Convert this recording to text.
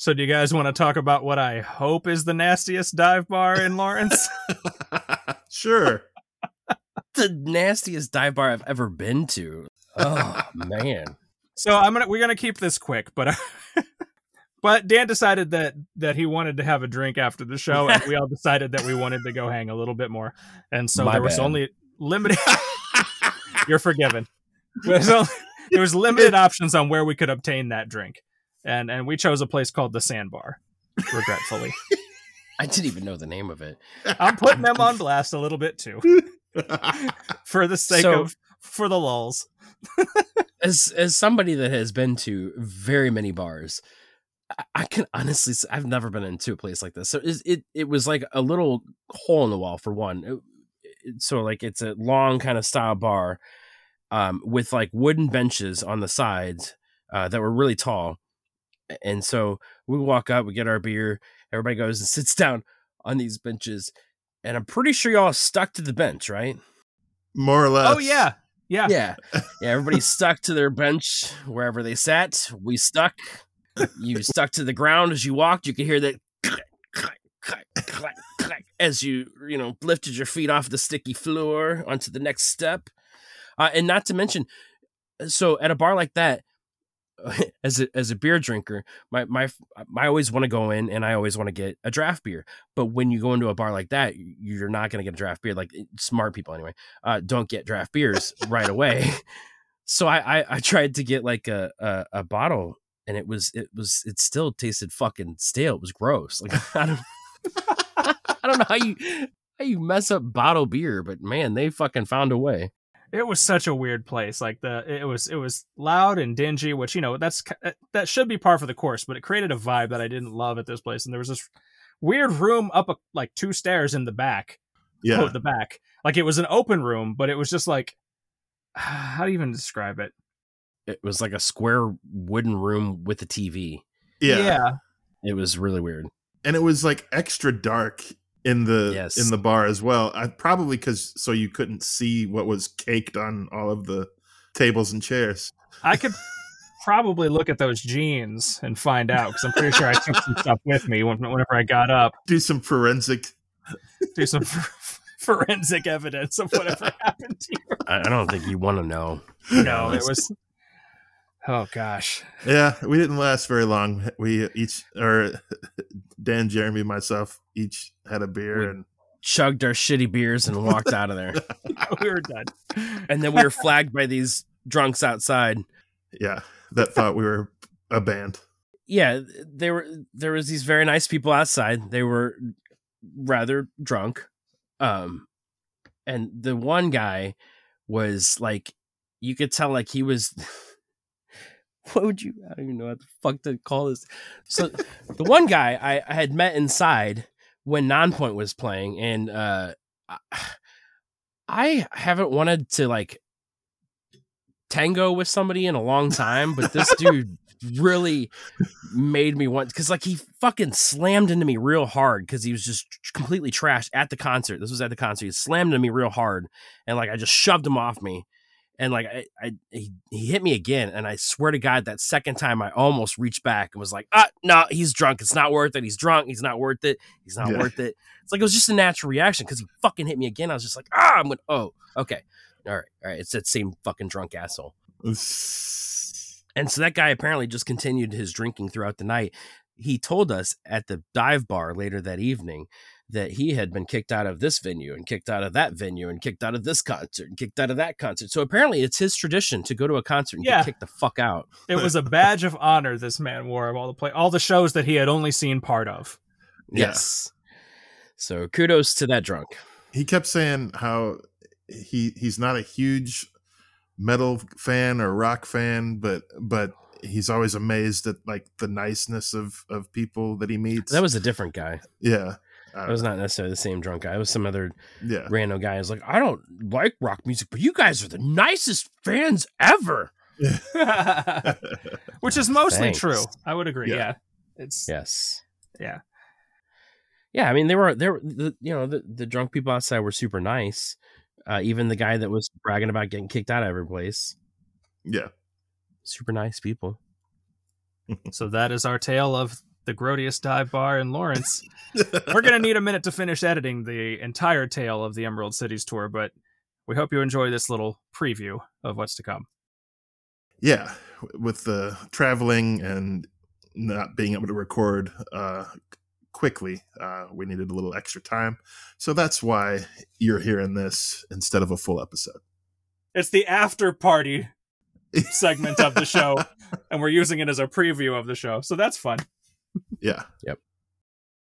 So, do you guys want to talk about what I hope is the nastiest dive bar in Lawrence? sure. the nastiest dive bar I've ever been to. Oh man. So I'm gonna we're gonna keep this quick, but but Dan decided that that he wanted to have a drink after the show, and we all decided that we wanted to go hang a little bit more, and so My there was only limited. You're forgiven. There was, only, there was limited options on where we could obtain that drink, and and we chose a place called the Sandbar. Regretfully, I didn't even know the name of it. I'm putting them on blast a little bit too, for the sake So- of for the lulls. As as somebody that has been to very many bars, I, I can honestly say I've never been into a place like this. So it it, it was like a little hole in the wall for one. It- it- so like it's a long kind of style bar um, with like wooden benches on the sides uh, that were really tall. And so we walk up, we get our beer, everybody goes and sits down on these benches. And I'm pretty sure y'all stuck to the bench, right? More or less. Oh yeah, yeah. Yeah. Yeah. Everybody stuck to their bench wherever they sat. We stuck. You stuck to the ground as you walked. You could hear that clack, clack, clack, clack, clack, as you, you know, lifted your feet off the sticky floor onto the next step. Uh, and not to mention, so at a bar like that, as a as a beer drinker, my my I always want to go in and I always want to get a draft beer. But when you go into a bar like that, you're not going to get a draft beer. Like smart people anyway, uh, don't get draft beers right away. So I, I I tried to get like a, a a bottle, and it was it was it still tasted fucking stale. It was gross. Like I don't I don't know how you how you mess up bottle beer, but man, they fucking found a way. It was such a weird place like the it was it was loud and dingy which you know that's uh, that should be par for the course but it created a vibe that i didn't love at this place and there was this weird room up a, like two stairs in the back Yeah. quote the back like it was an open room but it was just like how do you even describe it It was like a square wooden room with a TV. yeah yeah. It was really weird. And it was like extra dark in the Yes. in the bar as well. I probably because so you couldn't see what was caked on all of the tables and chairs. i could probably look at those jeans and find out because i'm pretty sure i took some stuff with me whenever i got up Do some forensic. do some forensic evidence of whatever happened to you I, I don't think you want to know. no, it was. Oh gosh, Yeah, we didn't last very long. We each or Dan, Jeremy, myself each had a beer We- and chugged our shitty beers and walked out of there. we were done. And then we were flagged by these drunks outside. yeah, that thought we were a band. Yeah, they were there was these very nice people outside. They were rather drunk. Um and the one guy was like you could tell like he was what would you I don't even know what the fuck to call this. So the one guy I, I had met inside when Nonpoint was playing, and uh I- I haven't wanted to like tango with somebody in a long time, but this dude really made me want because like he fucking slammed into me real hard because he was just completely trashed at the concert. This was at the concert. He slammed into me real hard, and like I just shoved him off me. And like I, I he, he hit me again, and I swear to God, that second time I almost reached back and was like, "Ah, no, he's drunk. It's not worth it. He's drunk. He's not worth it. He's not Yeah. worth it." It's like it was just a natural reaction because he fucking hit me again. I was just like, "Ah, I'm gonna." Oh, okay, all right, all right. It's that same fucking drunk asshole. And so that guy apparently just continued his drinking throughout the night. He told us at the dive bar later that evening that he had been kicked out of this venue and kicked out of that venue and kicked out of this concert and kicked out of that concert. So apparently it's his tradition to go to a concert and Yeah. get kicked the fuck out. It was a badge of honor this man wore of all the play, all the shows that he had only seen part of. Yeah. Yes. So kudos to that drunk. He kept saying how he he's not a huge metal fan or rock fan, but but he's always amazed at like the niceness of of people that he meets. That was a different guy. yeah. I That don't was not necessarily the same drunk guy. It was some other yeah. random guy. Who's like, I don't like rock music, but you guys are the nicest fans ever. Which is mostly Thanks. true. I would agree. Yeah. Yeah. It's Yes. Yeah. Yeah, I mean they were there. were the, you know the, the drunk people outside were super nice. Uh, even the guy that was bragging about getting kicked out of every place, Yeah. Super nice people. so that is our tale of the Grodius Dive Bar in Lawrence. We're going to need a minute to finish editing the entire tale of the Emerald Cities tour, but we hope you enjoy this little preview of what's to come. Yeah, with the traveling and not being able to record uh, quickly, uh, we needed a little extra time. So that's why you're hearing this instead of a full episode. It's the after party segment of the show, and we're using it as a preview of the show. So that's fun. Yeah. Yep.